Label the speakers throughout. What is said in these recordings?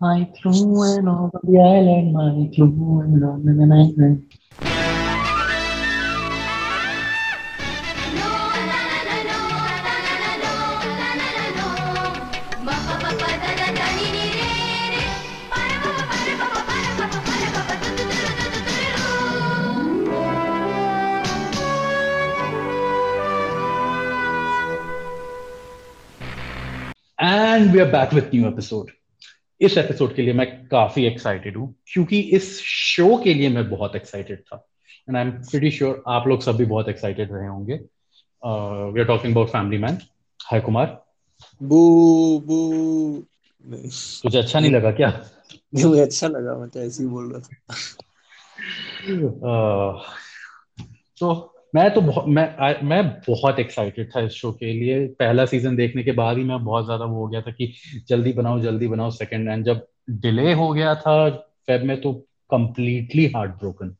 Speaker 1: I threw in over the island, I flew and over the island. And we are back with new episode. इस episode के लिए मैं काफ़ी excited हूँ क्योंकि इस शो के लिए मैं बहुत एक्साइटेड था। And I am pretty sure आप लोग सब भी बहुत एक्साइटेड रहे होंगे। We are talking about Family Man हाय कुमार
Speaker 2: बू बू
Speaker 1: तुझे अच्छा नहीं लगा क्या?
Speaker 2: मुझे अच्छा लगा मैं तो ऐसे ही बोल रहा था।
Speaker 1: तो मैं तो बहुत मैं I, मैं बहुत एक्साइटेड था इस शो के लिए। पहला सीज़न देखने के बाद ही मैं बहुत ज़्यादा वो हो गया था कि जल्दी बनाओ जल्दी बनाओ सेकंड एंड जब डिले हो गया था फेब में तो completely heartbroken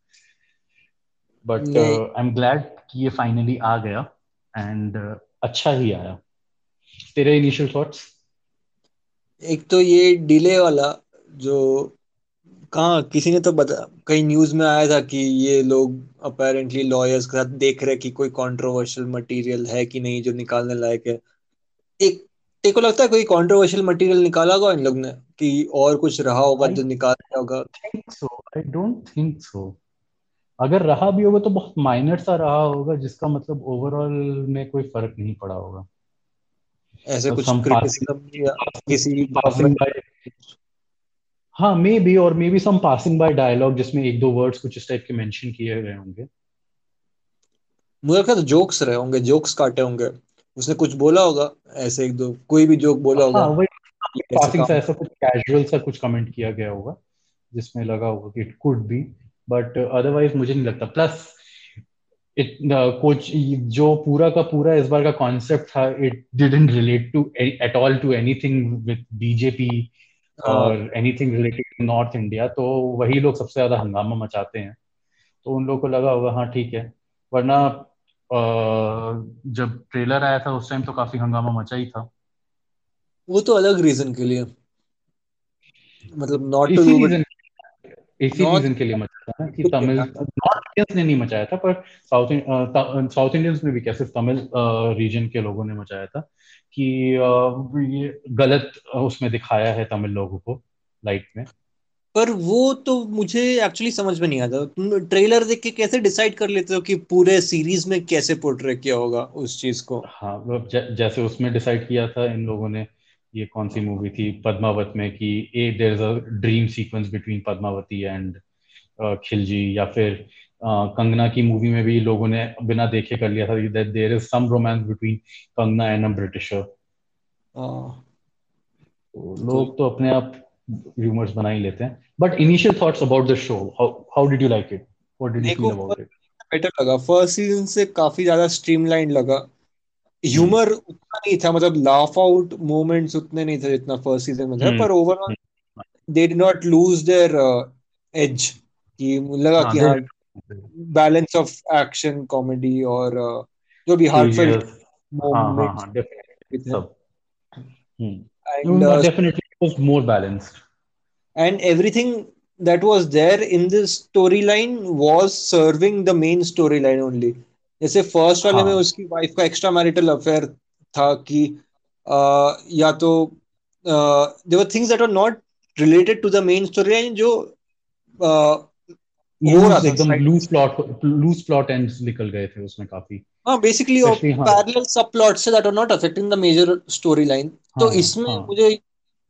Speaker 1: but I am glad कि ये फाइनली आ गया एंड uh, अच्छा ही आया। तेरे इनिशियल थॉट्स
Speaker 2: एक तो ये डिले वाला जो कहा किसी ने तो बता कई न्यूज़ में आया था कि ये लोग अपेरेंटली लॉयर्स के साथ देख रहे कि कोई कंट्रोवर्शियल मटेरियल है कि नहीं जो निकालने लायक है। एक तेरे को लगता है कोई कंट्रोवर्शियल मटेरियल निकाला होगा इन लोग ने कि और कुछ रहा होगा जो निकाला होगा?
Speaker 1: Think so I don't think so अगर रहा भी होगा तो बहुत माइनर सा रहा होगा जिसका मतलब ओवरऑल में कोई फ़र्क नहीं पड़ा होगा।
Speaker 2: ऐसे कुछ क्रिटिसिज्म या किसी
Speaker 1: हाँ मे बी और maybe some passing by dialogue जिसमें एक दो वर्ड्स कुछ इस टाइप के मेंशन किए गए होंगे।
Speaker 2: मुझे लगता है जोक्स रहे होंगे जोक्स काटे होंगे। उसने कुछ बोला होगा ऐसे एक दो कोई भी जोक बोला होगा।
Speaker 1: हाँ, पासिंग सा ऐसा कुछ कैजुअल सा कुछ कमेंट किया गया होगा जिसमें लगा होगा कि it could be but otherwise मुझे नहीं लगता। प्लस इट कुछ जो पूरा का पूरा इस बार का कॉन्सेप्ट था it didn't relate to at all to anything with BJP और anything related to north India तो वही लोग सबसे ज़्यादा हंगामा मचाते हैं। तो उन लोगों को लगा होगा हाँ ठीक है। वरना जब ट्रेलर आया था उस टाइम तो काफ़ी हंगामा मचा ही था।
Speaker 2: वो तो अलग रीजन के लिए। मतलब नॉट टू
Speaker 1: रीजन इसी रीजन के लिए मचा था कि तमिल नॉर्थ इंडियंस ने नहीं मचाया था पर साउथ साउथ इंडियंस ने भी क्या सिर्फ़ तमिल रीजन के लोगों ने मचाया था। कि ये गलत उसमें दिखाया है तमिल लोगों को लाइट में।
Speaker 2: पर वो तो मुझे एक्चुअली समझ में नहीं आता। तुम ट्रेलर देख के कैसे डिसाइड कर लेते हो कि पूरे सीरीज़ में कैसे पोर्ट्रे किया होगा उस चीज़ को?
Speaker 1: हाँ ज, जैसे उसमें डिसाइड किया था इन लोगों ने ये कौन सी मूवी थी? पद्मावत में कि ए there is a dream sequence between Padmavati and Khilji या फिर कंगना की मूवी में भी लोगों ने बिना देखे कर लिया था that there is some romance between Kangana and a Britisher लोग तो अपने आप रूमर्स बना ही लेते हैं। But initial thoughts about the show how did you like it what did you feel about it
Speaker 2: better लगा। फ़र्स्ट सीज़न से काफ़ी ज़्यादा स्ट्रीमलाइन लगा। ह्यूमर उतना नहीं था मतलब लाफ आउट मोमेंट्स उतने नहीं थे जितना फ़र्स्ट सीज़न में था। पर overall they did not lose their edge कि लगा कि हाँ बैलेंस ऑफ़ एक्शन कॉमेडी और जो भी heartfelt
Speaker 1: moments and definitely was more balanced
Speaker 2: and everything that was there in the story line was serving the main story line only जैसे first वाले में उसकी वाइफ का एक्स्ट्रा मैरिटल अफेयर था कि या तो there things that are not related to the main story line जो
Speaker 1: एकदम loose plot loose plot ends निकल गए थे उसमें काफ़ी।
Speaker 2: हाँ बेसिकली पैरेलल सब plots that are not affecting the major story line तो इसमें हाँ. मुझे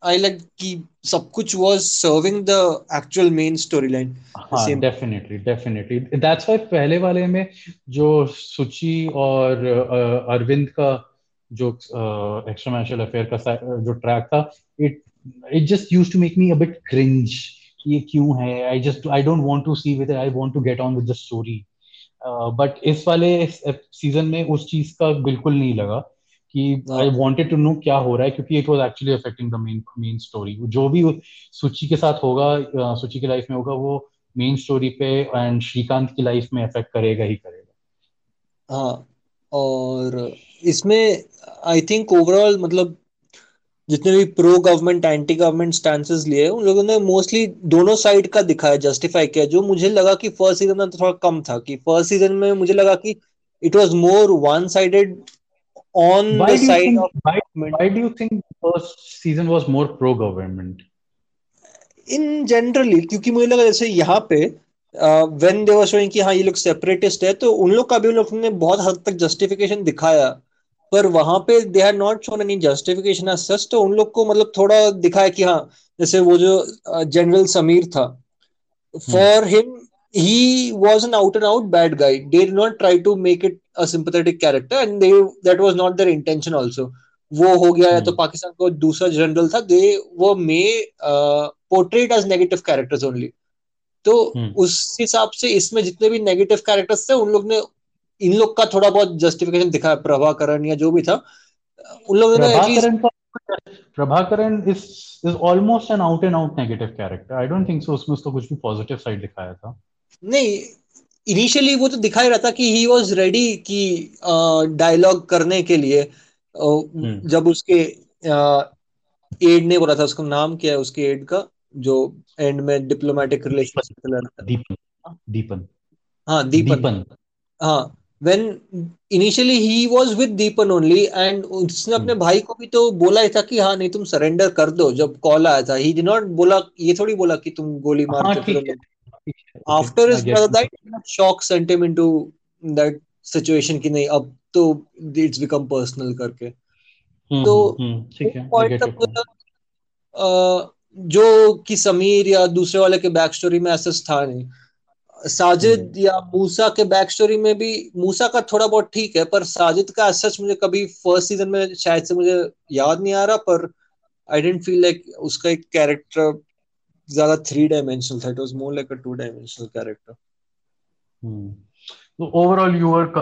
Speaker 2: आई लाइक कि सब कुछ was serving the actual main story line
Speaker 1: हाँ डेफिनेटली डेफिनेटली दैट्स व्हाई पहले वाले में जो सुची और अरविंद का जो एक्स्ट्रा मैरिटल अफेयर का जो ट्रैक था it it just used to make me a bit cringe ये क्यों है? I just I don't want to see with I want to get on with the story but इस वाले season में उस चीज़ का बिल्कुल नहीं लगा कि आई वांटेड टू नो क्या हो रहा है क्योंकि it was actually affecting the main main story जो भी सुची के साथ होगा सुची की लाइफ में होगा वो मेन स्टोरी पे एंड श्रीकांत की लाइफ में अफेक्ट करेगा ही करेगा।
Speaker 2: हाँ और इसमें आई थिंक ओवरऑल मतलब जितने भी pro government anti government stances लिए उन लोगों ने मोस्टली दोनों साइड का दिखाया जस्टिफाई किया जो मुझे लगा कि फ़र्स्ट सीज़न में तो थोड़ा कम था कि फ़र्स्ट सीज़न में मुझे लगा कि it was more one sided on the side of
Speaker 1: why do you think first season was more pro government?
Speaker 2: In generally क्योंकि मुझे लगा जैसे यहाँ पे वेन दे वर शोइंग कि हाँ ये लोग सेपरेटिस्ट है तो उन लोग का भी उन लोग ने बहुत हद तक जस्टिफिकेशन दिखाया। पर वहाँ पे they are not shown any justification as such तो उन लोग को मतलब थोड़ा दिखाया कि हाँ जैसे वो जो जनरल समीर था for him he was an out and out bad guy. They did not try to make it a sympathetic character and they that was not their intention also. वो हो गया या तो पाकिस्तान को दूसरा जनरल था दे वो may portray as negative characters only तो उस हिसाब से इसमें जितने भी नेगेटिव कैरेक्टर्स थे उन लोग ने इन लोग का थोड़ा बहुत जस्टिफिकेशन दिखाया प्रभाकरण या जो भी था उन लोगों ने
Speaker 1: Prabhakaran is is almost an out and out negative character I don't think so उसमें उसको कुछ भी पॉजिटिव साइड दिखाया था।
Speaker 2: नहीं इनिशियली वो तो दिखाई रहा था कि ही वाज रेडी कि डायलॉग करने के लिए हम्म। जब उसके एड ने बोला था उसका नाम क्या है उसके एड का जो एंड में डिप्लोमेटिक रिलेशनशिप
Speaker 1: दीपन। दीपन।
Speaker 2: हाँ दीपन, दीपन. हाँ। When initially he was with दीपन only and उसने अपने hmm. भाई को भी तो बोला ही था कि हाँ नहीं तुम सरेंडर कर दो जब कॉल आया था। ही डिड नॉट बोला ये थोड़ी बोला कि तुम गोली मार के after his brother died shock sent him into that situation कि नहीं अब तो इट्स बिकम पर्सनल करके। Hmm, तो पॉइंट hmm, तक जो कि समीर या दूसरे वाले के बैक स्टोरी में ऐसा था नहीं। साजिद हम्म। या मूसा के बैक स्टोरी में भी मूसा का थोड़ा बहुत ठीक है पर साजिद का सच मुझे कभी फ़र्स्ट सीज़न में शायद से मुझे याद नहीं आ रहा पर आई डेंट फील लाइक उसका एक कैरेक्टर ज़्यादा थ्री डायमेंशनल था it was more like a two dimensional character
Speaker 1: तो overall you are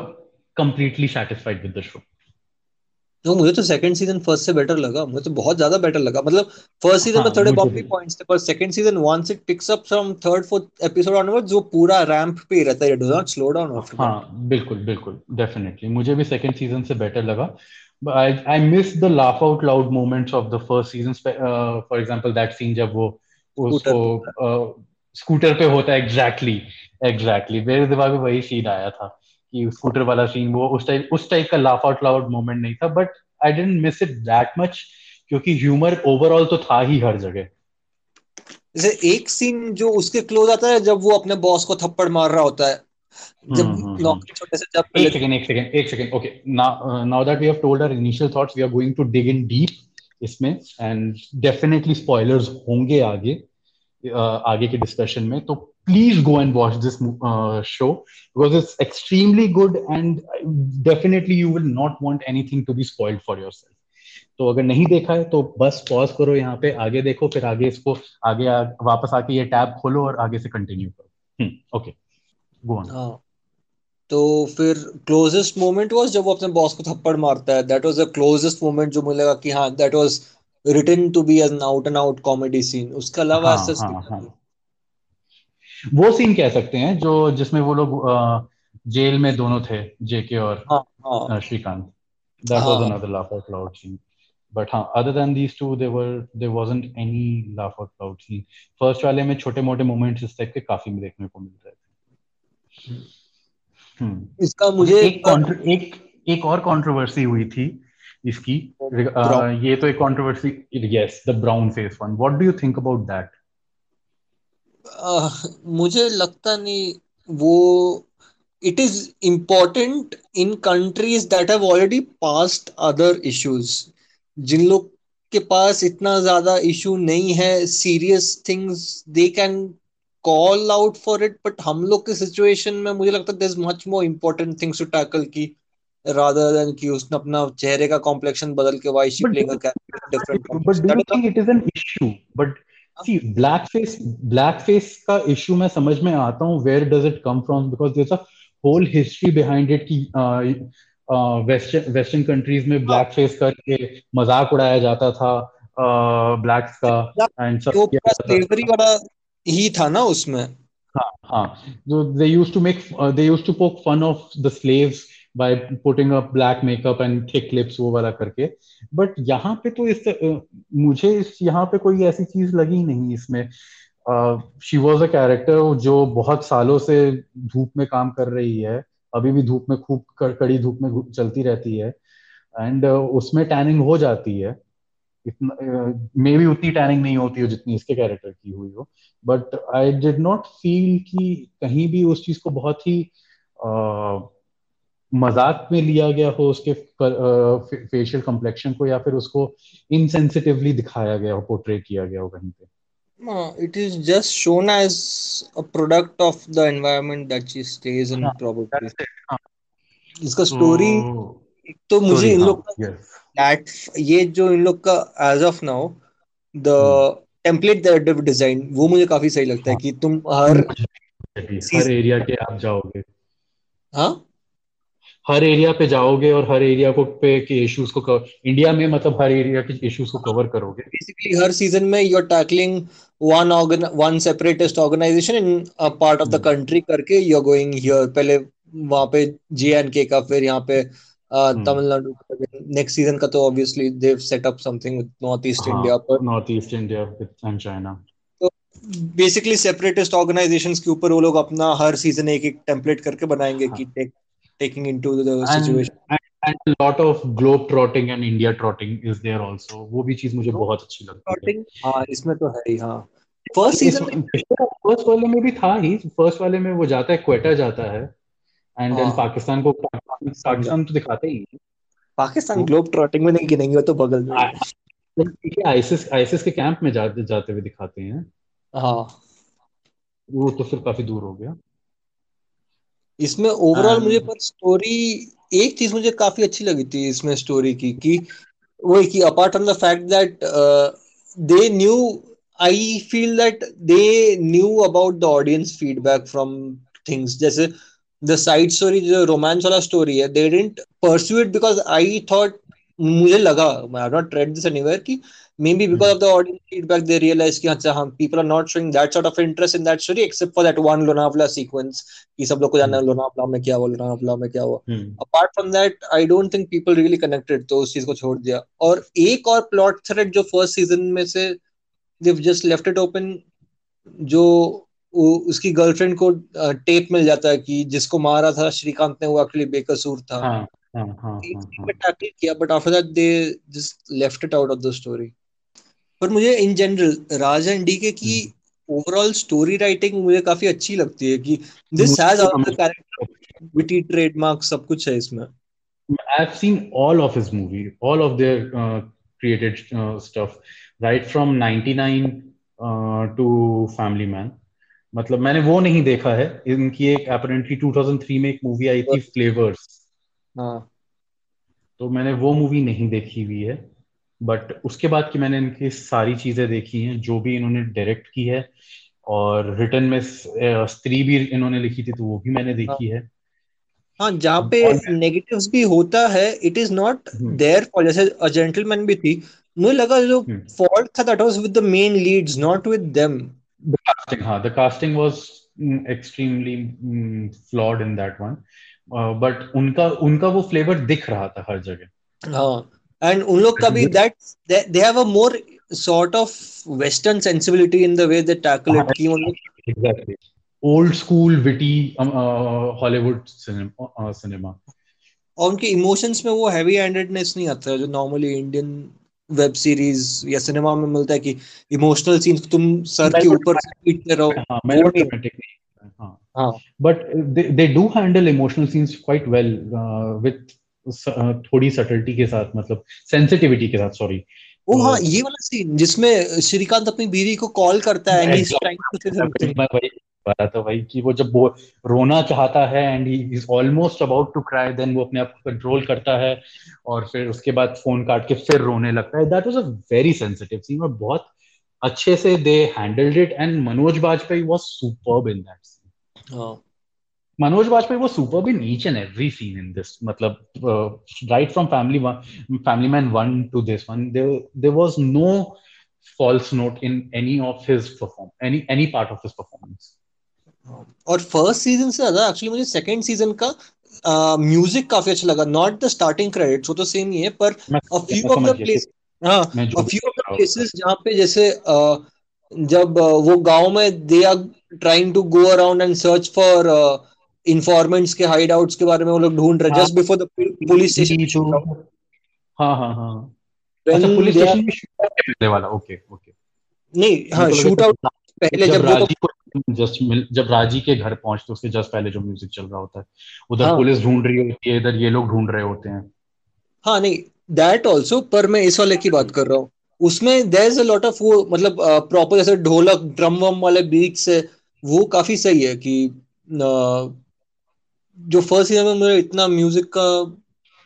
Speaker 1: completely satisfied with the show
Speaker 2: तो मुझे तो सेकंड सीज़न फ़र्स्ट से बेटर लगा। मुझे तो बहुत ज़्यादा बेटर लगा। मतलब फ़र्स्ट सीज़न में थोड़े बम्पी पॉइंट्स थे पर second season once it picks up from third fourth episode onwards वो पूरा रैंप पे रहता है। It does not slow down after
Speaker 1: हाँ बिल्कुल बिल्कुल डेफिनेटली मुझे भी सेकंड सीज़न से बेटर लगा। I, I miss the laugh out loud moments of the first season. Uh, for example, that scene जब वो उसको स्कूटर uh, पे होता है एग्जैक्टली एग्जैक्टली मेरे दिमाग में वही सीन आया था। कि स्कूटर वाला सीन वो उस टाइप उस टाइप का लाफ आउट लाउड मोमेंट नहीं था but I didn't miss it that much क्योंकि ह्यूमर ओवरऑल तो था ही हर जगह।
Speaker 2: जैसे एक सीन जो उसके क्लोज आता है जब वो अपने बॉस को थप्पड़ मार रहा होता है। जब हम्म, हम्म, नौकरी
Speaker 1: हम्म। छोटे से जब एक सेकंड एक सेकंड एक second okay now that we have told our initial thoughts we are going to dig in deep इसमें एंड डेफिनेटली स्पॉयलर्स होंगे आगे uh, आगे के डिस्कशन में तो please go and watch this uh, show because it's extremely good and definitely you will not want anything to be spoiled for yourself. तो अगर नहीं देखा है तो बस पॉज करो यहाँ पे आगे देखो फिर आगे इसको आगे आ, वापस आके ये टैब खोलो और आगे से कंटिन्यू करो। ओके गो ऑन
Speaker 2: तो फिर क्लोजेस्ट मोमेंट वाज जब वो अपने बॉस को थप्पड़ मारता है। That was the closest moment जो मुझे लगा कि हाँ that was written to be an out and out comedy scene उसके अलावा हाँ, ऐसा हाँ, हाँ.
Speaker 1: वो सीन कह सकते हैं जो जिसमें वो लोग जेल में दोनों थे जेके और हाँ, हाँ. Srikant. That was another laugh out loud scene but हाँ other than these two they were there wasn't any laugh out loud scene first वाले में छोटे मोटे मोमेंट्स इस टाइप के काफ़ी देखने को मिल रहे थे।
Speaker 2: हम्म इसका मुझे
Speaker 1: एक एक एक और कंट्रोवर्सी हुई थी इसकी। आ, ये तो एक controversy yes the brown face one what do you think about that
Speaker 2: मुझे लगता नहीं वो it is important in countries that have already passed other issues जिन लोग के पास इतना ज़्यादा इशू नहीं है serious things they can call out for it but हम लोग के सिचुएशन में मुझे लगता है this much more important things to tackle की rather than कि उसने अपना चेहरे का कॉम्प्लेक्शन बदल के why she playing a
Speaker 1: different but do you think it is an issue but see black face black face का इश्यू मैं समझ में आता हूँ where does it come from because there a whole history behind it की western western countries में black face करके मज़ाक उड़ाया जाता था ब्लैक्स का
Speaker 2: एंड सब स्लेवरी वाला ही था ना उसमें।
Speaker 1: हाँ हाँ। They used to make they used to poke fun of the slaves by putting a black makeup and thick lips वो वाला करके। बट यहाँ पे तो इस मुझे इस यहाँ पे कोई ऐसी चीज़ लगी नहीं इसमें। शी वॉज़ अ कैरेक्टर जो बहुत सालों से धूप में काम कर रही है। अभी भी धूप में खूब कड़ी धूप में चलती रहती है। एंड uh, उसमें टैनिंग हो जाती है। मे भी उतनी टैनिंग नहीं होती हो जितनी इसके कैरेक्टर की हुई हो। But I did not feel कि कहीं भी उस चीज़ को बहुत ही uh, मज़ाक में लिया गया हो उसके फेशियल कम्प्लेक्शन को या फिर उसको इनसेंसिटिवली दिखाया गया हो पोर्ट्रे किया गया हो कहीं पे?
Speaker 2: It is just shown as a product of the environment that she stays in, probably. इसका स्टोरी तो मुझे इन लोग दैट ये जो इन लोग का as of now the template that design वो मुझे काफ़ी सही लगता है कि तुम हर
Speaker 1: हर एरिया के आप जाओगे।
Speaker 2: हाँ?
Speaker 1: हर एरिया पे जाओगे और हर एरिया को पे के इश्यूज़ को कवर इंडिया में मतलब हर एरिया के इश्यूज़ को कवर करोगे।
Speaker 2: बेसिकली हर सीज़न में you are tackling one one separatist organisation in a part of the country करके यू आर गोइंग हियर पहले वहाँ पे जे एंड के फिर यहाँ पे हम्म। तमिलनाडु नेक्स्ट सीज़न का तो obviously they set up something with north east India पर।
Speaker 1: North east India and
Speaker 2: China basically separatist organisations के ऊपर वो लोग अपना हर सीज़न एक एक टेम्पलेट करके बनाएँगे हाँ. कि take taking into the and, situation.
Speaker 1: and, and a lot of globe trotting and india trotting is there also. वो भी चीज़ मुझे बहुत अच्छी लगती
Speaker 2: है। हाँ इसमें तो है ही हाँ। फ़र्स्ट सीज़न
Speaker 1: फ़र्स्ट वाले में भी था ही। फ़र्स्ट वाले में वो जाता है क्वेटा जाता है। एंड देन पाकिस्तान को पाकिस्तान तो दिखाते ही।
Speaker 2: पाकिस्तान ग्लोब ट्रॉटिंग में नहीं गिनेंगे तो बगल में।
Speaker 1: आईसिस आईसिस के कैंप में जाते जाते हुए दिखाते हैं।
Speaker 2: हाँ।
Speaker 1: वो तो फिर काफ़ी दूर हो गया।
Speaker 2: इसमें ओवरऑल मुझे पर स्टोरी एक चीज़ मुझे काफ़ी अच्छी लगी थी इसमें स्टोरी की कि वो कि apart from the fact that they knew I feel that they knew about the audience feedback from things जैसे द साइड स्टोरी जो रोमांस वाला स्टोरी है they didn't pursue it because I thought मुझे लगा I have not this anywhere कि may be because of the audience feedback they realise कि अच्छा हम people are not showing that sort of interest in that story except for that one Lonavala sequence कि सब लोग को जानना है hmm. लोनावला में क्या हुआ लोनावला में क्या हुआ। Apart from that I don't think people really connected तो उस चीज़ को छोड़ दिया। और एक और प्लॉट थ्रेड जो फ़र्स्ट सीज़न में से दिव जस्ट लेफ़्ट इट ओपन जो उसकी गर्लफ्रेंड को टेप मिल जाता है कि जिसको मारा था श्रीकांत ने वो एक्चुअली बेकसूर था। हाँ. हाँ, हाँ, हाँ, हाँ. किया? But after that they just left it out of the story पर मुझे in general Raj and DK की ओवरऑल स्टोरी राइटिंग मुझे काफ़ी अच्छी लगती है कि this has all the character witty trademark सब कुछ है इसमें।
Speaker 1: I have seen all of his movie all of their created stuff right from 99 to family man मतलब मैंने वो नहीं देखा है। इनकी एक अपेरेंटली 2003 में एक मूवी आई थी फ्लेवर्स हाँ। तो मैंने वो मूवी नहीं देखी हुई है बट उसके बाद की मैंने इनकी सारी चीज़ें देखी हैं जो भी इन्होंने डायरेक्ट की है और रिटर्न में स्त्री भी इन्होंने लिखी थी तो वो भी मैंने देखी है।
Speaker 2: हाँ। जहाँ पे नेगेटिव्स भी होता है it is not there for जैसे अ जेंटलमैन भी थी मुझे लगा जो फॉल्ट था that was with the main leads not with them
Speaker 1: the casting हाँ the casting was extremely flawed in that one but उनका उनका वो फ्लेवर दिख रहा था हर जगह।
Speaker 2: हाँ, एंड उन लोग का भी that they have a more sort of western sensibility in the way they tackle it की उन लोग
Speaker 1: exactly old school witty Hollywood cinema
Speaker 2: और उनके इमोशंस में वो हैवी हैंडेडनेस नहीं आता है जो नॉर्मली इंडियन वेब सीरीज़ या सिनेमा में मिलता है कि इमोशनल सीन्स तुम सर के ऊपर पीटते रहो। हाँ मेलोड्रामेटिक तो
Speaker 1: नहीं। नहीं हाँ but they do handle emotional scenes quite well with थोड़ी सटलिटी के साथ मतलब सेंसिटिविटी के साथ सॉरी
Speaker 2: ओ हाँ ये वाला सीन जिसमें श्रीकांत अपनी बीवी को कॉल करता है and he is trying to
Speaker 1: रहा था भाई कि वो जब वो रोना चाहता है and he is almost about to cry then वो अपने आप को कंट्रोल करता है और फिर उसके बाद फ़ोन काट के फिर रोने लगता है। That was a very sensitive scene और बहुत अच्छे से they handled it and Manoj Bajpayee was superb in that हाँ। मनोज वाजपेयी वो superb in each and every scene in this मतलब right from Family Family Man one to this one there was no false note in any of his perform any any part of his performance
Speaker 2: और first season से ज़्यादा actually मुझे second season का music uh, काफ़ी अच्छा लगा not the starting credit वो तो सेम ही है पर a few of the place हाँ a few of the places जहाँ पे जैसे uh, जब uh, वो गाँव में they are trying to go around and search for informants के हाइड आउट्स के बारे में वो लोग ढूंढ रहे just before the police station
Speaker 1: हाँ हाँ हाँ। अच्छा पुलिस स्टेशन में शूट वाला ओके ओके
Speaker 2: नहीं हाँ शूट आउट पहले जब
Speaker 1: राज़ी को जस्ट जब राज़ी के घर पहुँचते उसके जस्ट पहले जो म्यूज़िक चल रहा होता है। उधर हाँ. पुलिस ढूंढ रही होती है इधर ये लोग ढूंढ रहे होते हैं।
Speaker 2: हाँ नहीं दैट ऑल्सो पर मैं इस वाले की बात कर रहा हूँ। उसमें there is a lot of वो मतलब प्रॉपर जैसे ढोलक ड्रम वम वाले बीट्स है वो काफ़ी सही है कि जो फ़र्स्ट सीज़न में मुझे इतना म्यूज़िक का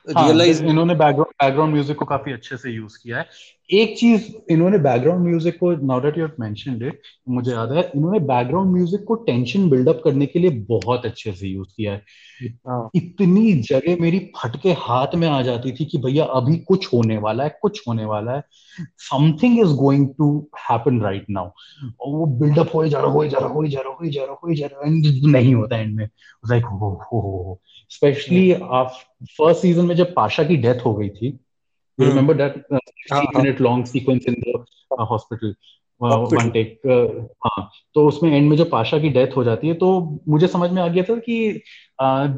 Speaker 1: रियलाइज़ हाँ, इन्होंने बैकग्राउंड बैकग्राउंड म्यूज़िक को काफ़ी अच्छे से यूज़ किया है। एक चीज़ इन्होंने बैकग्राउंड म्यूज़िक को now that you have mentioned it मुझे याद है इन्होंने बैकग्राउंड म्यूज़िक को टेंशन बिल्डअप करने के लिए बहुत अच्छे से यूज़ किया है। हाँ। इतनी जगह मेरी फटके हाथ में आ जाती थी कि भैया अभी कुछ होने वाला है कुछ होने वाला है। Something is going to happen right now वो बिल्डअप हो जा रहा हो जा रहा हो जा रहा हो जा रहा हो जा रहा एंड नहीं होता एंड में। लाइक हो हो हो स्पेशली फ़र्स्ट सीज़न में जब पाशा की डेथ हो गई थी You hmm. remember that uh, 15 uh-huh. minute long sequence in the uh, hospital. One uh, take uh, हाँ तो उसमें एंड में जो पाशा की डेथ हो जाती है तो मुझे समझ में आ गया था कि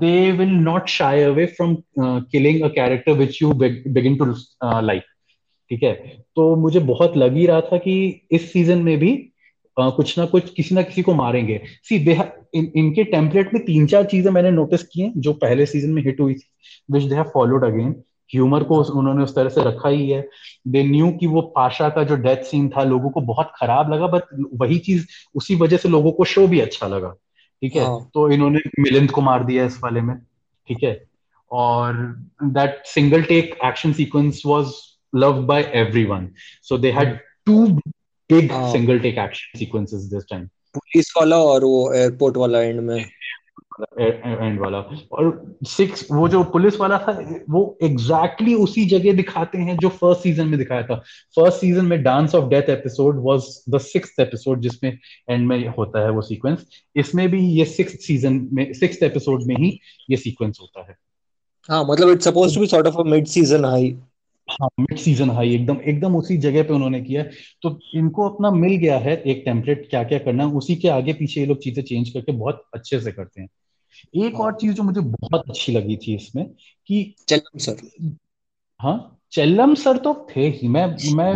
Speaker 1: they will not shy away from killing a character which you begin to like ठीक है तो मुझे बहुत लग ही रहा था कि इस सीज़न में भी uh, कुछ ना कुछ किसी ना किसी को मारेंगे सी दे इन, इनके टेम्पलेट में तीन चार चीज़ें मैंने नोटिस की हैं जो पहले सीज़न में हिट हुई थी which they have followed again humour को उन्होंने उस तरह से रखा ही है। दे न्यू कि वो पाशा का जो डेथ सीन था लोगों को बहुत खराब लगा बट वही चीज़ उसी वजह से लोगों को शो भी अच्छा लगा। ठीक है? हाँ. तो इन्होंने मिलिंद को मार दिया इस वाले में। ठीक है? और that single take action sequence was loved by everyone so they had two big single take action sequences this time
Speaker 2: police वाला और वो एयरपोर्ट वाला एंड में।
Speaker 1: एंड वाला। और सिक्स वो जो पुलिस वाला था वो एग्जैक्टली exactly उसी जगह दिखाते हैं जो फ़र्स्ट सीज़न में दिखाया था। फ़र्स्ट सीज़न में dance of death episode was the six episode जिसमें एंड में होता है वो सीक्वेंस इसमें भी ये सिक्स सीज़न में सिक्स एपिसोड में ही ये सीक्वेंस होता है।
Speaker 2: हाँ मतलब it's supposed to be sort of a mid season high
Speaker 1: हाँ मिड सीज़न हाई एकदम एकदम उसी जगह पे उन्होंने किया। तो इनको अपना मिल गया है एक टेम्पलेट क्या क्या करना है उसी के आगे पीछे ये लोग चीज़ें चेंज करके बहुत अच्छे से करते हैं। एक और चीज़ जो मुझे बहुत अच्छी लगी थी इसमें कि
Speaker 2: चलम सर।
Speaker 1: हाँ चलम सर तो थे ही। मैं मैं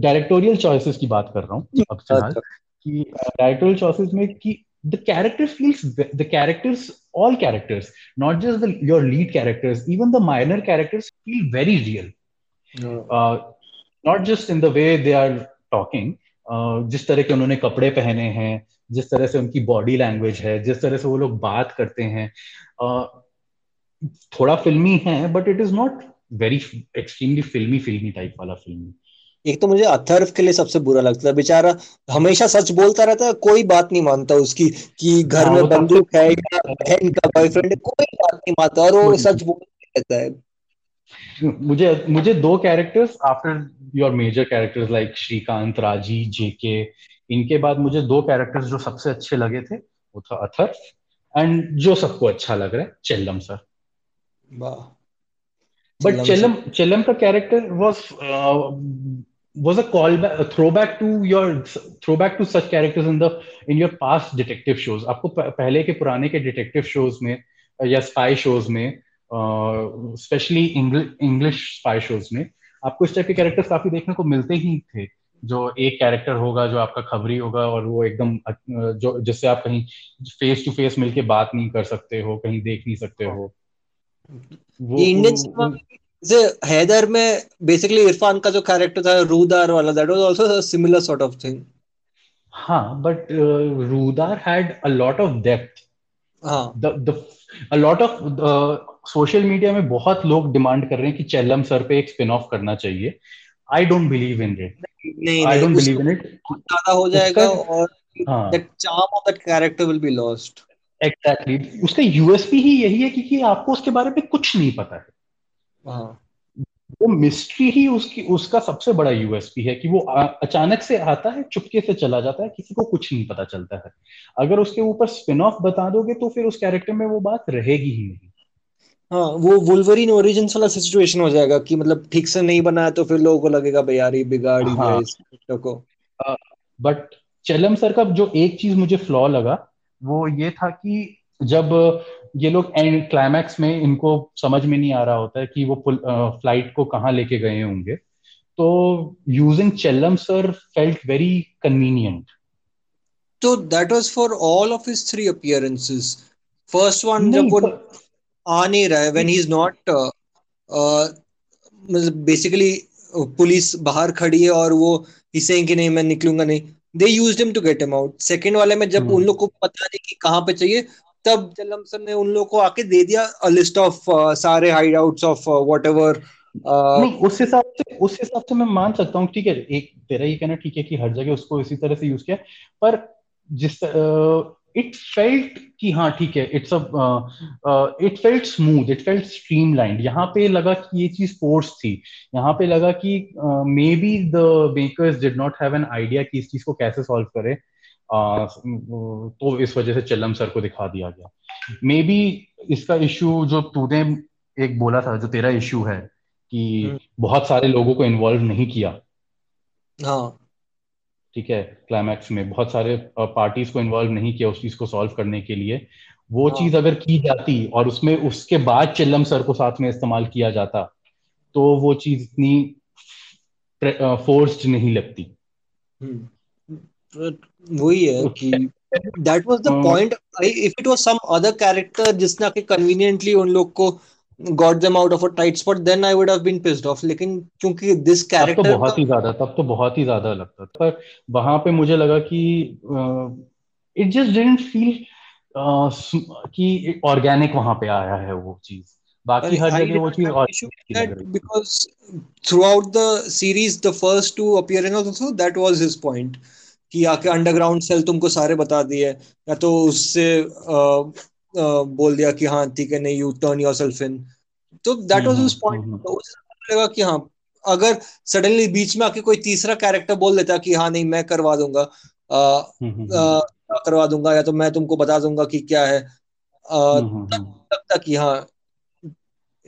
Speaker 1: डायरेक्टोरियल चॉइसेस की बात कर रहा हूँ अक्सर अच्छा। कि डायरेक्टोरियल चॉइसेस में कि the character feels the characters all characters not just your lead characters even the minor characters feel very real not just in the way they are talking जिस तरह के उन्होंने कपड़े पहने हैं जिस तरह से उनकी बॉडी लैंग्वेज है जिस तरह से वो लोग बात करते हैं थोड़ा फिल्मी है but it is not very extremely फिल्मी फिल्मी टाइप वाला फ़िल्म
Speaker 2: एक तो मुझे अथर्व के लिए सबसे बुरा लगता है बेचारा हमेशा सच बोलता रहता है कोई बात नहीं मानता उसकी कि घर हाँ, में बंदूक है या बहन का बॉयफ्रेंड है कोई बात नहीं मानता और वो सच बोलता रहता है।
Speaker 1: मुझे मुझे दो characters after your major characters like Srikant Razi JK इनके बाद मुझे दो कैरेक्टर्स जो सबसे अच्छे लगे थे वो था अथर एंड जो सबको अच्छा लग रहा है चेल्लम सर बट चेल्लम चेल्लम का character was was a call back, a throwback to your throwback to such characters in the in your past detective shows. आपको पहले के पुराने के डिटेक्टिव शोज़ में या स्पाई शोज़ में स्पेशली इंग्लिश स्पाई शोज़ में आपको इस टाइप के कैरेक्टर्स काफ़ी देखने को मिलते ही थे। जो एक कैरेक्टर होगा जो आपका खबरी होगा और वो एकदम जो जिससे आप कहीं फेस टू फेस मिलके बात नहीं कर सकते हो कहीं देख नहीं सकते हो।
Speaker 2: वो इंडियन हैदर में बेसिकली इरफान का जो कैरेक्टर था रूदार वाला that was also similar sort of thing
Speaker 1: हाँ but Rudar had a lot of depth हाँ। लॉट ऑफ़ सोशल मीडिया में बहुत लोग डिमांड कर रहे हैं कि चेल्लम सर पे एक स्पिन ऑफ़ करना चाहिए। I don't believe in it नहीं I don't believe in it
Speaker 2: ज़्यादा हो जाएगा और that charm of that character will be lost
Speaker 1: exactly उसका यूएसपी ही यही है क्योंकि आपको उसके बारे में कुछ नहीं पता है। हाँ। वो मिस्ट्री ही उसकी उसका सबसे बड़ा यूएसपी है कि वो अचानक से आता है चुपके से चला जाता है किसी को कुछ नहीं पता चलता है। अगर उसके ऊपर स्पिन ऑफ़ बता दोगे तो फिर उस कैरेक्टर में वो बात रहेगी ही नहीं।
Speaker 2: हाँ वो वुल्वरीन ओरिजिन वाला सिचुएशन हो जाएगा कि मतलब ठीक से नहीं बनाया तो फिर लोगों को लगेगा भाई यार ये बिगाड़ ही हाँ, इस को.
Speaker 1: बट चलम सर का जो एक चीज़ मुझे फ्लॉ लगा वो ये था कि जब ये लोग एंड क्लाइमैक्स में इनको समझ में नहीं आ रहा होता है कि वो फ़्लाइट को कहाँ लेके गए होंगे तो using Chellam sir felt very convenient
Speaker 2: तो that was for all of his three appearances first one जब वो आ नहीं रहा है. When he is not basically police बाहर खड़ी है और वो सेइंग कि नहीं मैं निकलूँगा नहीं. They used him to get him out second वाले में जब hmm. उन लोग को पता नहीं कि कहाँ पे चाहिए तब जलम सर ने उन लोग को आके दे दिया अ लिस्ट ऑफ़ सारे हाइड आउट्स ऑफ़ व्हाटएवर
Speaker 1: नहीं उस हिसाब से उस हिसाब से मैं मान सकता हूँ ठीक है एक तेरा ये कहना ठीक है कि हर जगह उसको इसी तरह से यूज़ किया पर जिस इट फेल्ट कि हाँ ठीक है it's a it felt smooth it felt streamlined यहाँ पे लगा कि ये चीज़ फोर्स थी। यहाँ पे लगा कि maybe the makers did not have an idea कि इस चीज़ को कैसे सॉल्व करे। Uh, तो इस वजह से चलम सर को दिखा दिया गया। मे बी इसका इश्यू जो तूने एक बोला था जो तेरा इश्यू है कि हम्म। बहुत सारे लोगों को इन्वॉल्व नहीं किया।
Speaker 2: हाँ।
Speaker 1: ठीक है क्लाइमैक्स में बहुत सारे पार्टीज़ को इन्वॉल्व नहीं किया उस चीज़ को सॉल्व करने के लिए वो हाँ. चीज़ अगर की जाती और उसमें उसके बाद चिल्लम सर को साथ में इस्तेमाल किया जाता तो वो चीज़ इतनी फोर्स्ड नहीं लगती
Speaker 2: हम्म। वही है कि that was the point if it was some other character जिसने आके कन्वीनियंटली उन लोग को got them out of a tight spot then I would have been pissed off. लेकिन क्योंकि this character
Speaker 1: तब तो बहुत ही ज़्यादा तब तो बहुत ही ज़्यादा लगता था। पर वहाँ पे मुझे लगा कि इट जस्ट डिडंट फील कि ऑर्गेनिक वहाँ पे आया है वो चीज़। बाकी हर जगह वो चीज़
Speaker 2: because throughout the series the first two appearing also that was his point कि आके अंडरग्राउंड सेल तुमको सारे बता दिए। या तो उससे बोल दिया कि हाँ ठीक है नहीं you turn yourself in तो दैट वॉज़ पॉइंट लगा कि हाँ अगर सडनली बीच में आके कोई तीसरा कैरेक्टर बोल देता कि हाँ नहीं मैं करवा दूँगा आ, हम्म, हम्म, आ, हम्म। करवा दूँगा या तो मैं तुमको बता दूँगा कि क्या है लगता कि हाँ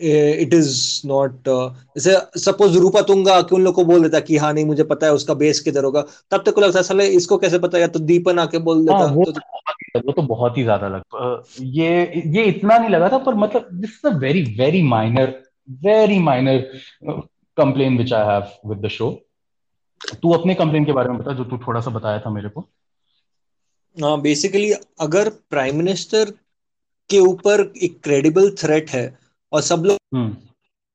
Speaker 2: इट इज़ नॉट जैसे सपोज़ रूपा तुंगा कि उन लोग को बोल देता कि हाँ नहीं मुझे पता है उसका बेस किधर होगा। तब तक को लगता है साले इसको कैसे पता? या तो दीपन आके बोल देता हाँ,
Speaker 1: वो, तो, वो तो बहुत ही ज़्यादा लगता ये ये इतना नहीं लगा था पर मतलब this is a very very minor very minor complain which I have with the show तू अपने कंप्लेन के बारे में बता जो तू थोड़ा सा बताया था मेरे को।
Speaker 2: हाँ बेसिकली अगर प्राइम मिनिस्टर के ऊपर एक क्रेडिबल थ्रेट है और सब लोग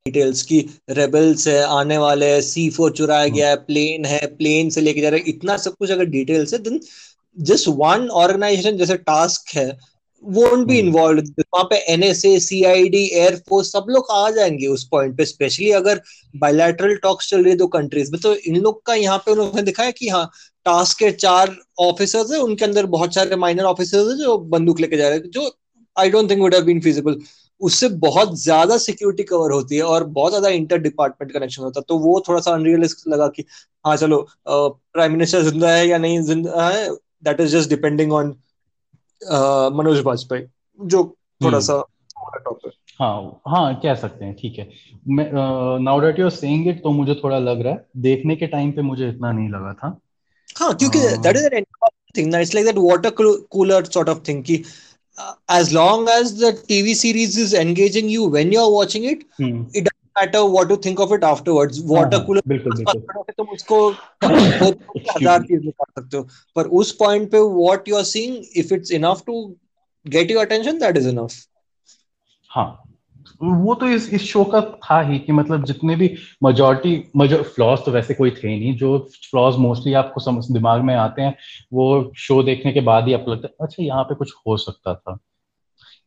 Speaker 2: डिटेल्स हम्म। की रेबल्स है आने वाले है सी फोर चुराया गया है प्लेन है प्लेन से लेके जा रहे इतना सब कुछ अगर डिटेल्स है देन जस्ट वन ऑर्गेनाइजेशन जैसे टास्क है वोंट बी इन्वॉल्व वहाँ पे एनएसए सीआईडी एयरफोर्स सब लोग आ जाएँगे उस पॉइंट पे। स्पेशली अगर बायलैटरल टॉक्स चल रही है दो कंट्रीज़ में तो इन लोग का यहाँ पे उन्होंने दिखाया कि हाँ टास्क के चार ऑफिसर्स है उनके अंदर बहुत सारे माइनर ऑफिसर्स है जो बंदूक लेके जा रहे हैं जो I don't think would have been feasible उससे बहुत ज़्यादा सिक्योरिटी कवर होती है और बहुत ज़्यादा इंटर डिपार्टमेंट कनेक्शन होता है। तो वो थोड़ा सा अनरियलिस्टिक लगा कि हाँ चलो प्राइम मिनिस्टर ज़िंदा है या नहीं ज़िंदा है that is just depending on Manoj Vajpayee जो थोड़ा हम्म। सा
Speaker 1: हाँ। हाँ कह सकते हैं ठीक है। Now that you are saying it तो मुझे थोड़ा लग रहा है देखने के टाइम पे मुझे इतना नहीं लगा था।
Speaker 2: हाँ क्योंकि that is an thing it's like that water cooler sort of thing कि as long as the TV series is engaging you when you're watching it, hmm. it doesn't matter what you think of it afterwards. Water cooler तुम उसको हजार चीज कर सकते हो पर उस पॉइंट पे what you are seeing if it's enough to get your attention that is enough
Speaker 1: हाँ वो तो इस इस शो का था ही कि मतलब जितने भी मेजोरिटी फ्लॉज तो वैसे कोई थे नहीं। जो फ्लॉज मोस्टली आपको समझ दिमाग में आते हैं वो शो देखने के बाद ही आपको लगता है अच्छा यहाँ पे कुछ हो सकता था।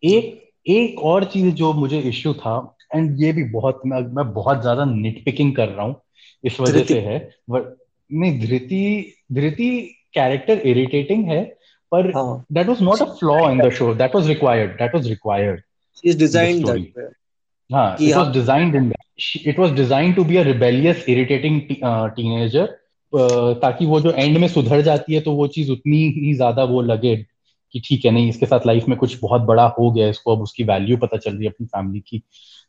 Speaker 1: एक एक और चीज़ जो मुझे इश्यू था एंड ये भी बहुत मैं, मैं बहुत ज़्यादा निट पिकिंग कर रहा हूँ इस वजह से है वर, नहीं धृति धृति कैरेक्टर इरिटेटिंग है पर that was not a flaw in the show that was required that was required
Speaker 2: is designed that way.
Speaker 1: हाँ it was designed in that. It it was design to be a rebellious irritating teenager ताकि वो जो and में सुधर जाती है तो वो चीज़ उतनी ही ज़्यादा वो लगे कि ठीक है नहीं इसके साथ लाइफ में कुछ बहुत बड़ा हो गया इसको अब उसकी वैल्यू पता चल रही है अपनी फैमिली की।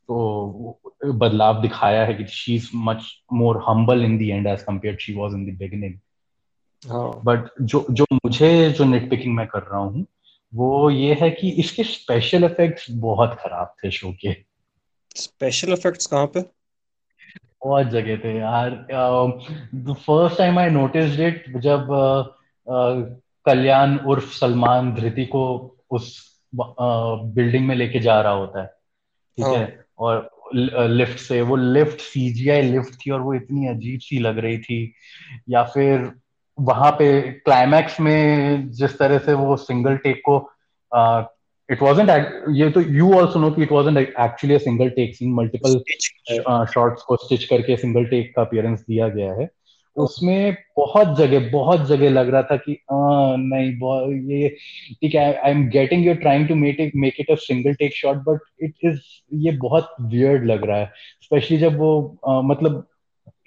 Speaker 1: तो बदलाव दिखाया है कि she is much more humble in the end as compare she was in the beginning but जो जो मुझे जो नेट पिकिंग मैं कर रहा हूँ वो ये है कि इसके स्पेशल इफेक्ट्स बहुत खराब थे शो के।
Speaker 2: स्पेशल इफेक्ट्स कहाँ पे?
Speaker 1: बहुत जगह थे यार। The first time I notice it जब uh, uh, कल्याण उर्फ़ सलमान धृति को उस बिल्डिंग uh, में लेके जा रहा होता है ठीक है? हाँ। और लिफ्ट से वो लिफ्ट सीजीआई लिफ्ट थी और वो इतनी अजीब सी लग रही थी। या फिर वहाँ पे क्लाइमैक्स में जिस तरह से वो सिंगल टेक को इट वाजंट ये तो यू आल्सो नो कि it wasn't actually a single take scene multiple shots को स्टिच करके सिंगल टेक का अपीयरेंस दिया गया है। उसमें बहुत जगह बहुत जगह लग रहा था कि आ, नहीं ये ठीक है I am getting you trying to make it make it a single take shot but it is ये बहुत वियर्ड लग रहा है। स्पेशली जब वो आ, मतलब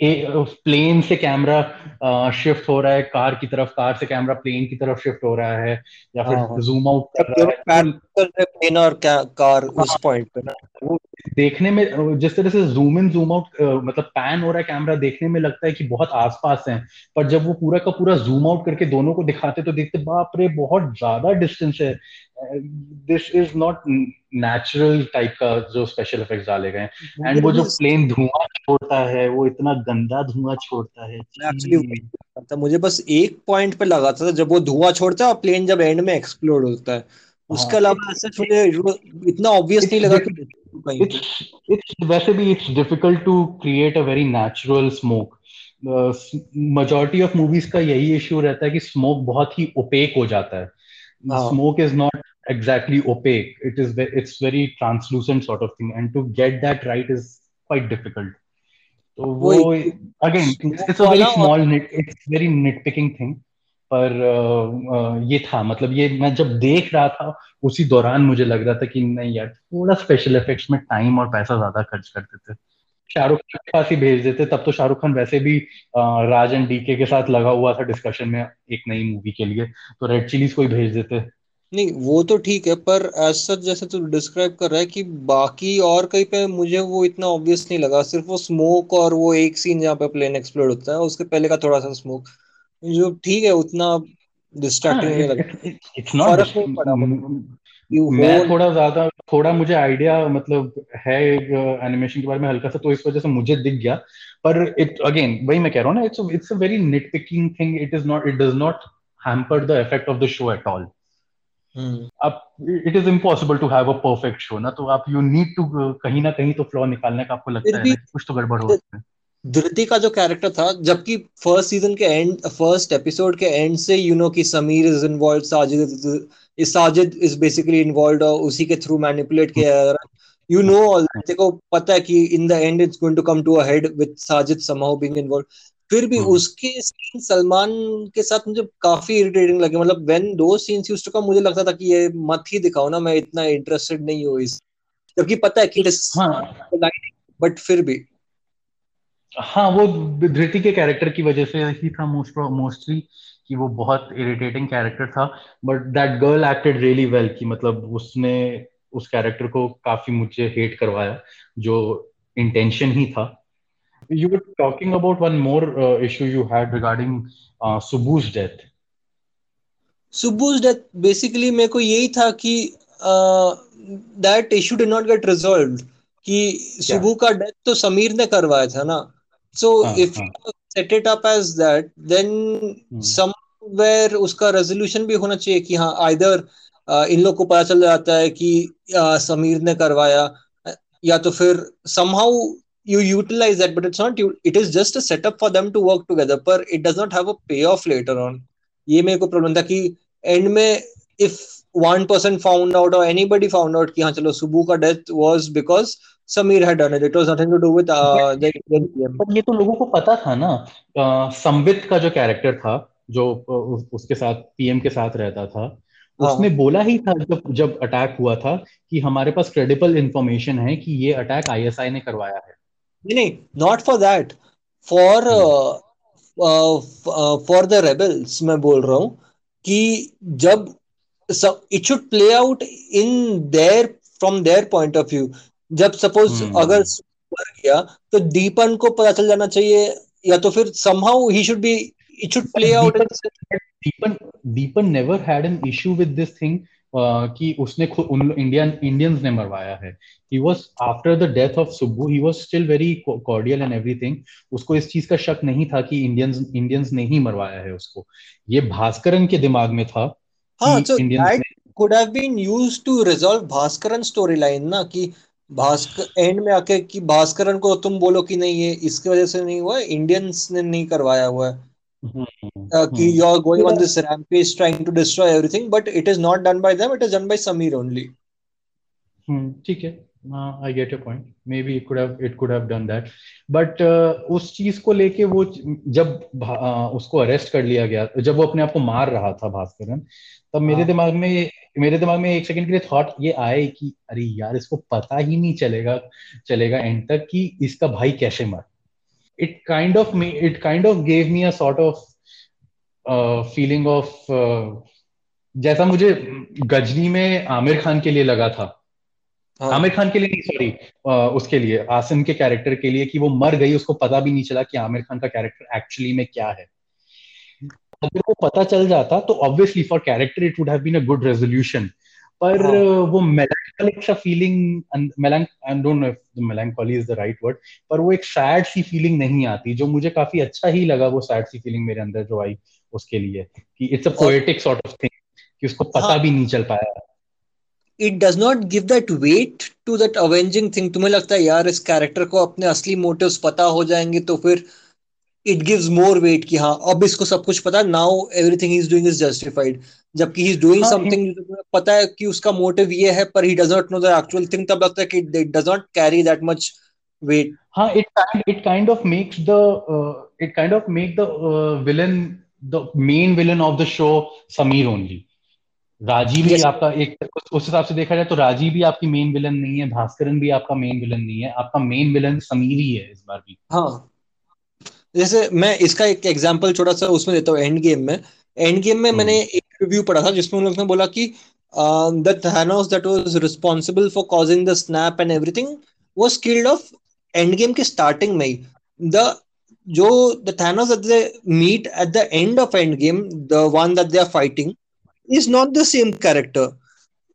Speaker 1: प्लेन से कैमरा शिफ्ट हो रहा है कार की तरफ़ कार से कैमरा प्लेन की तरफ़ शिफ्ट हो रहा है या फिर जूम हाँ, आउट हाँ। कर रहा है प्लेन और कार उस पॉइंट पे। ना वो देखने में जिस तरह से जूम इन जूम आउट मतलब पैन हो रहा है कैमरा देखने में लगता है कि बहुत आसपास है पर जब वो पूरा का पूरा जूम आउट करके दोनों को दिखाते तो देखते बाप रे बहुत ज़्यादा डिस्टेंस है। This is not natural type का जो स्पेशल इफेक्ट्स डाले गए एंड वो जो प्लेन धुआँ छोड़ता है वो इतना गंदा धुआँ छोड़ता है
Speaker 2: एक्चुअली मुझे बस एक पॉइंट पे लगा था जब वो धुआँ छोड़ता है और प्लेन जब एंड में एक्सप्लोड होता है। उसके हाँ, अलावा ऐसा मुझे इतना ऑब्वियस नहीं लगा कि
Speaker 1: इट्स वैसे भी it's difficult to create a very natural smoke majority of movies का यही इश्यू रहता है कि स्मोक बहुत ही ओपेक हो जाता है। Smoke is not exactly opaque it is it's very translucent sort of thing and to get that right is quite difficult so wo, again it's, it's a very small nit it's very nitpicking thing पर ये था मतलब ये मैं जब देख रहा था उसी दौरान मुझे लग रहा था कि नहीं यार थोड़ा स्पेशल इफेक्ट्स में टाइम और पैसा ज़्यादा खर्च करते थे शाहरुख खान के पास ही भेज देते तब तो शाहरुख खान वैसे भी राज एंड डीके के साथ लगा हुआ था डिस्कशन में एक नई मूवी के लिए तो रेड चिलीज को ही भेज देते।
Speaker 2: नहीं वो तो ठीक है पर ऐसा जैसे तू डिस्क्राइब कर रहा है कि बाकी और कहीं पे मुझे वो इतना ऑब्वियस नहीं लगा सिर्फ़ वो स्मोक और वो एक सीन जहाँ पे प्लेन एक्सप्लोड होता है उसके पहले का थोड़ा सा स्मोक जो ठीक है उतना डिस्ट्रैक्टिंग नहीं लगा। इट्स नॉट
Speaker 1: पड़ा मैं थोड़ा ज़्यादा थोड़ा मुझे आइडिया मतलब है एनिमेशन के बारे में हल्का सा तो इस वजह से मुझे दिख गया। पर इट अगेन वही मैं कह रहा हूँ ना it's it's a very nitpicking thing it is not it does not hamper the effect of the show at all अब it is impossible to have a perfect show ना तो आप यू नीड टू कहीं ना कहीं तो flaw निकालने का आपको लगता है कुछ तो गड़बड़ हो है।
Speaker 2: धृति का जो कैरेक्टर था जबकि फ़र्स्ट सीज़न के एंड फ़र्स्ट एपिसोड के एंड से यू नो कि Sameer is involve Sajid is Sajid is basically involve और उसी के थ्रू मैनिपुलेट किया जा रहा यू नो ऑल देखो पता है कि in the end it's going to come to a head with Sajid somehow being involve फिर भी हम्म। उसके सीन सलमान के साथ मुझे काफ़ी इरिटेटिंग लगे। मतलब व्हेन दो सीन्स यूज्ड टू कम मुझे लगता था कि ये मत ही दिखाओ ना मैं इतना इंटरेस्टेड नहीं हूँ इस। जबकि पता है कि हाँ। बट फिर भी।
Speaker 1: हाँ वो धृति के कैरेक्टर की वजह से ही था मोस्ट मोस्टली कि वो बहुत इरिटेटिंग कैरेक्टर था but that girl acted really well कि मतलब उसने उस कैरेक्टर को काफ़ी मुझे हेट करवाया जो इंटेंशन ही था। You were talking about one more uh, issue you had regarding death.
Speaker 2: Subbu's death. Basically मेरे को यही था कि that issue did not get resolved कि सुबू का डेथ तो समीर ने करवाया था ना। So if set it up as that then somewhere उसका रेजोल्यूशन भी होना चाहिए कि हाँ आइदर uh, इन लोग को पता चल जाता है कि uh, समीर ने करवाया या तो फिर somehow you utilize that but it's not it is just a setup for them to work together but it does not have a payoff later on. ये मेरे को प्रॉब्लम था कि एंड में if one person found out और anybody found out कि हाँ चलो सुबू का death was because Sameer had done it it was nothing to do with
Speaker 1: पर ये तो लोगों को पता था ना संबित का जो कैरेक्टर था जो उसके साथ पीएम के साथ रहता था उसने हाँ. बोला ही था जब जब अटैक हुआ था कि हमारे पास क्रेडिबल इंफॉर्मेशन है कि ये अटैक आईएसआई ने करवाया है।
Speaker 2: नहीं not for that for for the rebels मैं बोल रहा हूँ कि जब it should play out in there from their point of view जब सपोज़ अगर मर गया तो दीपन को पता चल जाना चाहिए या तो फिर somehow he should be it should play out
Speaker 1: Deepan Deepan never had an issue with this thing कि उसने खुद उन इंडियन इंडियंस ने मरवाया है। He was after the death of Subbu he was still very cordial and everything उसको इस चीज़ का शक नहीं था कि इंडियंस इंडियंस ने ही मरवाया है उसको। ये भास्करन के दिमाग में था
Speaker 2: हाँ so that could have been used to resolve Bhaskaran story line ना कि भास्कर एंड में आके कि भास्करन को तुम बोलो कि नहीं ये इसकी वजह से नहीं हुआ? इंडियंस ने नहीं करवाया हुआ है। कि you are going on this rampage trying to destroy everything but it is not done by them it is done by Samir only.
Speaker 1: ठीक है। I get your point maybe it could have it could have done that but उस चीज़ को लेके वो जब uh, उसको arrest कर लिया गया जब वो अपने आप को मार रहा था भास्करन तब मेरे दिमाग में मेरे दिमाग में एक सेकंड के लिए थॉट ये आए कि अरे यार इसको पता ही नहीं चलेगा चलेगा एंड तक कि इसका भाई कैसे मर? It kind of me it kind of gave me a sort of feeling of जैसा मुझे गजनी में आमिर खान के लिए लगा था। हाँ. आमिर खान के लिए नहीं सॉरी उसके लिए आसिम के कैरेक्टर के लिए कि वो मर गई उसको पता भी नहीं चला कि आमिर खान का कैरेक्टर एक्चुअली में क्या है। अगर वो पता चल जाता तो obviously for character it would have been a good resolution पर हाँ. वो मेलैंकोलिक सा feeling melanch I don't know if the melancholy is the right word पर वो एक सैड सी फीलिंग नहीं आती जो मुझे काफ़ी अच्छा ही लगा वो सैड सी फीलिंग मेरे अंदर जो आई उसके लिए कि it's a poetic sort of thing कि उसको पता हाँ, भी नहीं चल पाया।
Speaker 2: It does not give that weight to that avenging thing तुम्हें लगता है यार इस कैरेक्टर को अपने असली मोटिव्स पता हो जाएँगे तो फिर इट गिव्स मोर वेट कि हाँ अब इसको सब कुछ पता now everything is doing is justified जबकि ही इज़ डूइंग समथिंग पता है कि उसका मोटिव ये है पर he does not know the actual thing तब लगता है कि it does not carry that much weight
Speaker 1: हाँ it it kind of makes the it kind of make the villain the main villain of the show Sameer only Rajeev yes. भी आपका एक उस हिसाब से देखा जाए तो राजीव भी आपकी मेन विलन नहीं है भास्करन भी आपका मेन विलन नहीं है आपका मेन विलन समीर ही है इस बार भी।
Speaker 2: हाँ। जैसे मैं इसका एक एग्ज़ाम्पल छोटा सा उसमें देता हूँ एंड गेम में। एंड गेम में मैंने एक रिव्यू पढ़ा था जिसमें उन लोगों ने बोला कि the Thanos that was responsible for causing the snap and everything was killed off Endgame के स्टार्टिंग में ही। द जो the Thanos that they meet at the end of Endgame the one that they are fighting is not the same character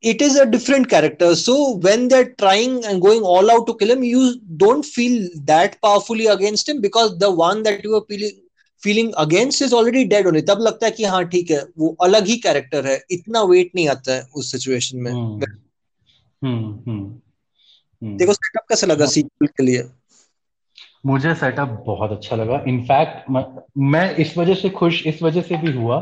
Speaker 2: it is a different character. So when they're trying and going all out to kill him, you don't feel that powerfully against him because the one that you are feeling feeling against is already dead होने तब लगता है कि हाँ ठीक है वो अलग ही कैरेक्टर है इतना वेट नहीं आता है उस सिचुएशन में हम्म, हम्म, हम्म, देखो सेटअप कैसा लगा सीक्वल के लिए
Speaker 1: मुझे सेटअप बहुत अच्छा लगा इनफैक्ट मैं इस वजह से खुश इस वजह से भी हुआ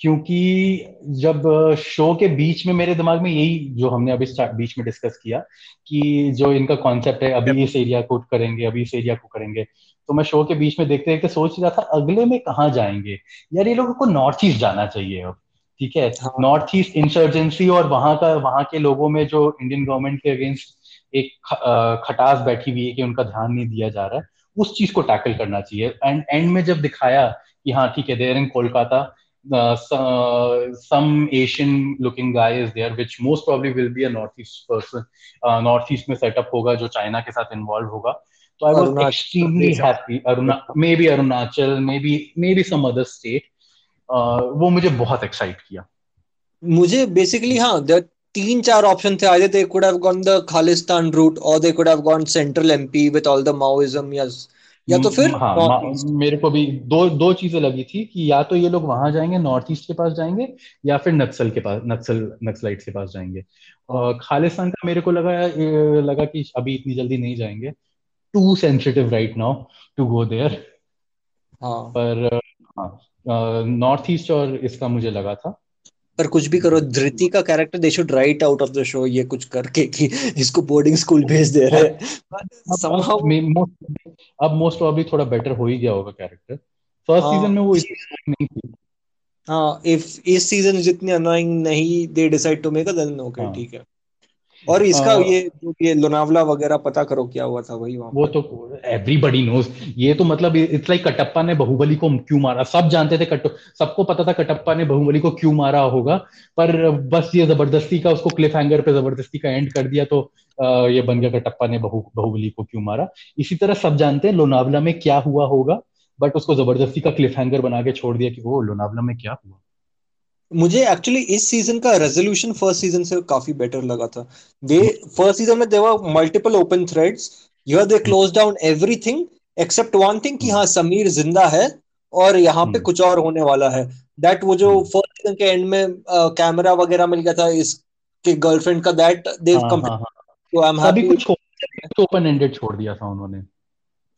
Speaker 1: क्योंकि जब शो के बीच में मेरे दिमाग में यही जो हमने अभी बीच में डिस्कस किया कि जो इनका कॉन्सेप्ट है अभी इस एरिया को करेंगे अभी इस एरिया को करेंगे तो मैं शो के बीच में देखते देखते सोच रहा था अगले में कहाँ जाएँगे? यार ये लोगों को नॉर्थ ईस्ट जाना चाहिए अब ठीक है? नॉर्थ ईस्ट इंसर्जेंसी और वहाँ का वहाँ के लोगों में जो इंडियन गवर्नमेंट के अगेंस्ट एक खटास बैठी हुई है कि उनका ध्यान नहीं दिया जा रहा है उस चीज़ को टैकल करना चाहिए। एंड एंड में जब दिखाया कि हाँ ठीक है देर इन Kolkata uh, some, some Asian looking guy is there, which most probably will be a Northeast person. Uh, Northeast में setup होगा जो चाइना के साथ involved होगा. So I was Arunachal, extremely happy. Aruna, maybe Arunachal, maybe maybe some other state. Uh, वो मुझे बहुत excite किया
Speaker 2: मुझे बेसिकली हाँ तीन चार ऑप्शन थे either they could have gone the Khalistan route or they could have gone central MP with all the Maoism yes या तो फिर
Speaker 1: हाँ मेरे को भी दो दो चीज़ें लगी थी कि या तो ये लोग वहाँ जाएँगे नॉर्थ ईस्ट के पास जाएँगे या फिर नक्सल के पास नक्सल नक्सलाइट के पास जाएँगे। और खालिस्तान का मेरे को लगा लगा कि अभी इतनी जल्दी नहीं जाएँगे। Too sensitive right now to go there पर हाँ नॉर्थ ईस्ट और इसका मुझे लगा था।
Speaker 2: पर कुछ भी करो धृति का character they should write out of the show ये कुछ करके कि इसको बोर्डिंग स्कूल भेज दे रहे
Speaker 1: हैं। अब मोस्ट प्रोबब्ली थोड़ा बेटर हो ही गया होगा कैरेक्टर फ़र्स्ट सीज़न में वो नहीं थी।
Speaker 2: हाँ इफ़ इस सीज़न जितनी अनोइंग नहीं they decide to make then okay ठीक है। और इसका uh, ये जो ये लोनावला वगैरह पता करो क्या हुआ था वही वहाँ
Speaker 1: वो तो एवरीबडी नोज़ ये तो मतलब इट्स लाइक कटप्पा ने बाहुबली को क्यों मारा? सब जानते थे कट सबको पता था कटप्पा ने बाहुबली को क्यों मारा होगा पर बस ये ज़बरदस्ती का उसको क्लिफ हैंगर पे ज़बरदस्ती का एंड कर दिया तो आ, ये बन गया कटप्पा ने बहु बाहुबली को क्यों मारा? इसी तरह सब जानते हैं लोनावला में क्या हुआ होगा बट उसको ज़बरदस्ती का क्लिफ हैंगर बना के छोड़ दिया कि वो लोनावला में क्या हुआ।
Speaker 2: मुझे एक्चुअली इस सीज़न का रेजोल्यूशन फ़र्स्ट सीज़न से काफ़ी बेटर लगा था। दे फ़र्स्ट सीज़न में there were multiple open threads here they close down everything except one thing कि हाँ समीर ज़िंदा है और यहाँ पे hmm. कुछ और होने वाला है। दैट वो जो फ़र्स्ट hmm. सीज़न के एंड में कैमरा वगैरह मिल गया था इसके गर्लफ्रेंड का दैट दे
Speaker 1: तो आई एम हैप्पी कुछ ओपन एंडेड छोड़ दिया था उन्होंने।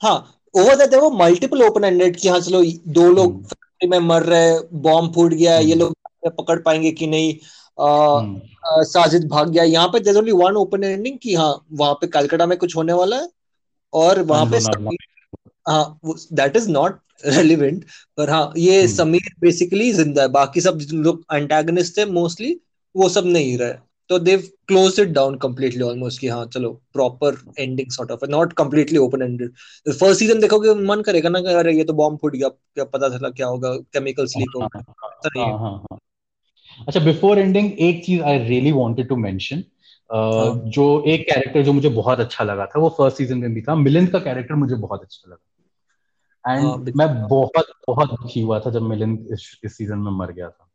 Speaker 2: हाँ over that there were multiple open ended कि हाँ चलो दो लोग फैक्ट्री hmm. में मर रहे बॉम्ब फूट गया ये लोग पकड़ पाएँगे कि नहीं? हम्म। साजिद भाग गया। यहाँ पे there only one open ending कि हाँ वहाँ पे कलकत्ता में कुछ होने वाला है और वहाँ पे हाँ दैट इज़ नॉट रेलिवेंट पर हाँ ये हम्म। समीर बेसिकली ज़िंदा है। बाकी सब लोग एंटेगनिस्ट थे मोस्टली वो सब नहीं रहे। तो they've close it down completely almost कि हाँ चलो proper ending sort of not completely open ended first season देखोगे मन करेगा ना कि अरे ये तो बॉम्ब फूट गया। क्या पता चला क्या होगा। केमिकल्स लीक होगा।
Speaker 1: अच्छा बिफोर एंडिंग एक चीज़ I really wanted to mention जो एक कैरेक्टर जो मुझे बहुत अच्छा लगा था वो फ़र्स्ट सीज़न में भी था। मिलिंद का कैरेक्टर मुझे बहुत अच्छा लगा। एंड हाँ, मैं बहुत बहुत दुखी हुआ था जब मिलिंद इस, इस सीज़न में मर गया था।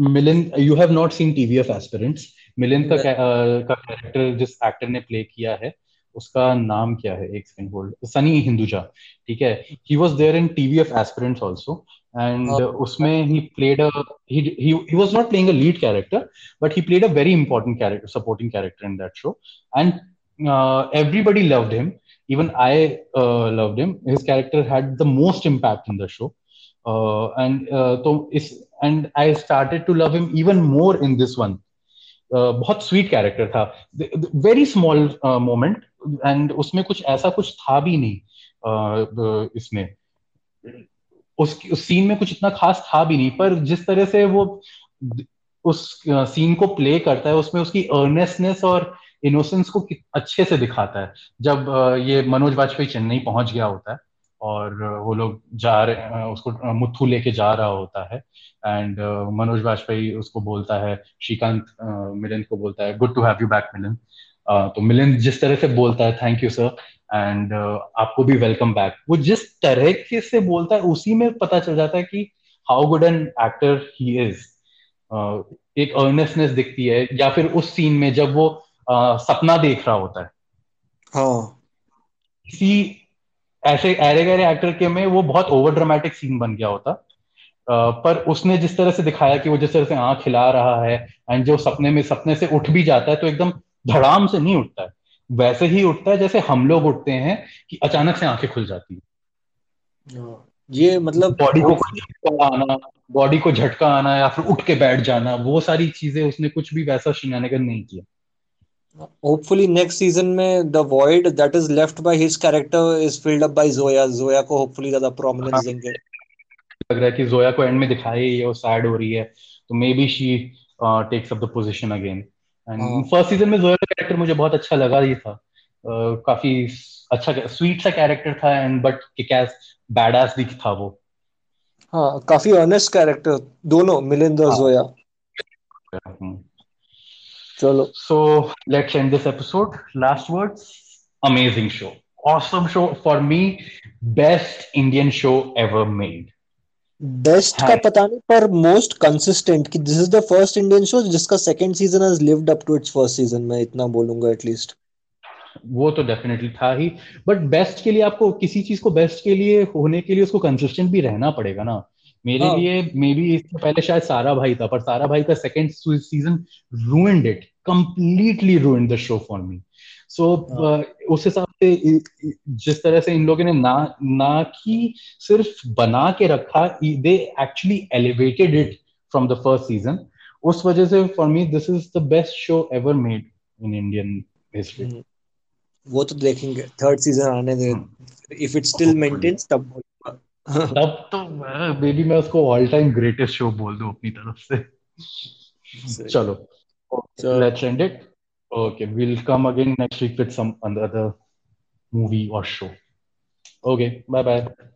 Speaker 1: Milind you have not seen TV of Aspirants Milind का uh, का कैरेक्टर जिस एक्टर ने प्ले किया है उसका नाम क्या है? एक सेकंड होल्ड सनी हिंदुजा ठीक है? He was there in TV of Aspirants also and uh, उसमें he played a he, he he was not playing a lead character but he played a very important character supporting character in that show and uh, everybody loved him even i uh, loved him his character had the most impact in the show uh, and uh, so is and i started to love him even more in this one Uh, बहुत sweet character था very small moment and उसमें कुछ ऐसा कुछ था भी नहीं uh, इसमें उस उस सीन में कुछ इतना खास था भी नहीं, पर जिस तरह से वो उस सीन को प्ले करता है, उसमें उसकी अर्नेसनेस और इनोसेंस को अच्छे से दिखाता है। जब ये मनोज वाजपेयी चेन्नई पहुँच गया होता है और वो लोग जा रहे उसको मुथु लेके जा रहा होता है एंड मनोज वाजपेयी उसको बोलता है, श्रीकांत मिलन को बोलता है good to have you back Milan. तो मिलिंद जिस तरह से बोलता है थैंक यू सर एंड आपको भी वेलकम बैक वो जिस तरह के से बोलता है उसी में पता चल जाता है कि how good an actor he is एक अर्नेसनेस दिखती है या फिर उस सीन में जब वो uh, सपना देख रहा होता है। हाँ। किसी ऐसे एरे गहरे एक्टर के में वो बहुत ओवर ड्रामेटिक सीन बन गया होता। uh, पर उसने जिस तरह से दिखाया कि वो जिस तरह से आँख खिला रहा है एंड जो सपने में सपने से उठ भी जाता है तो एकदम धड़ाम से नहीं उठता है। वैसे ही उठता है जैसे हम लोग उठते हैं कि अचानक से आँखें खुल जाती है।
Speaker 2: हाँ, ये मतलब
Speaker 1: बॉडी को झटका आना बॉडी को झटका आना या फिर उठ के बैठ जाना वो सारी चीज़ें उसने कुछ भी वैसा शिनानिगन नहीं किया।
Speaker 2: Hopefully next season में the void that is left by his character is filled up by Zoya. Zoya को hopefully ज़्यादा prominence हाँ, देंगे।
Speaker 1: लग रहा है कि जोया को एंड में दिखाई है वो सैड हो रही है तो maybe she takes up the position again first season में जोया का कैरेक्टर मुझे बहुत अच्छा लगा ही था। uh, काफ़ी अच्छा स्वीट सा कैरेक्टर था एंड बट किकैस बैडास भी था वो।
Speaker 2: हाँ काफ़ी ऑनेस्ट कैरेक्टर दोनों मिलिंद और हाँ. जोया हम्म। चलो।
Speaker 1: So let's end this episode last words amazing show awesome show for me. Best indian show ever made.
Speaker 2: Best का पता नहीं पर मोस्ट कंसिस्टेंट कि this is the first Indian show जिसका second season has lived up to its first season मैं इतना बोलूँगा at least
Speaker 1: वो तो डेफिनेटली था ही। बट बेस्ट के लिए आपको किसी चीज़ को बेस्ट के लिए होने के लिए उसको कंसिस्टेंट भी रहना पड़ेगा ना। मेरे हाँ. लिए मे बी इससे पहले शायद सारा भाई था पर सारा भाई का second season ruined it completely ruined the show for me so उस हिसाब जिस तरह से इन लोगों ने ना ना कि सिर्फ़ बना के रखा they actually elevated it from the first season उस वजह से for me this is the best show ever made in Indian history
Speaker 2: वो तो देखेंगे थर्ड सीज़न आने दे इफ़ इट स्टिल मेंटेन्स तब
Speaker 1: तब तो बेबी मैं उसको ऑल टाइम ग्रेटेस्ट शो बोल दूँ अपनी तरफ़ से। चलो
Speaker 2: So
Speaker 1: let's end it. Okay, we'll come again next week with some other movie or show. Okay, bye bye.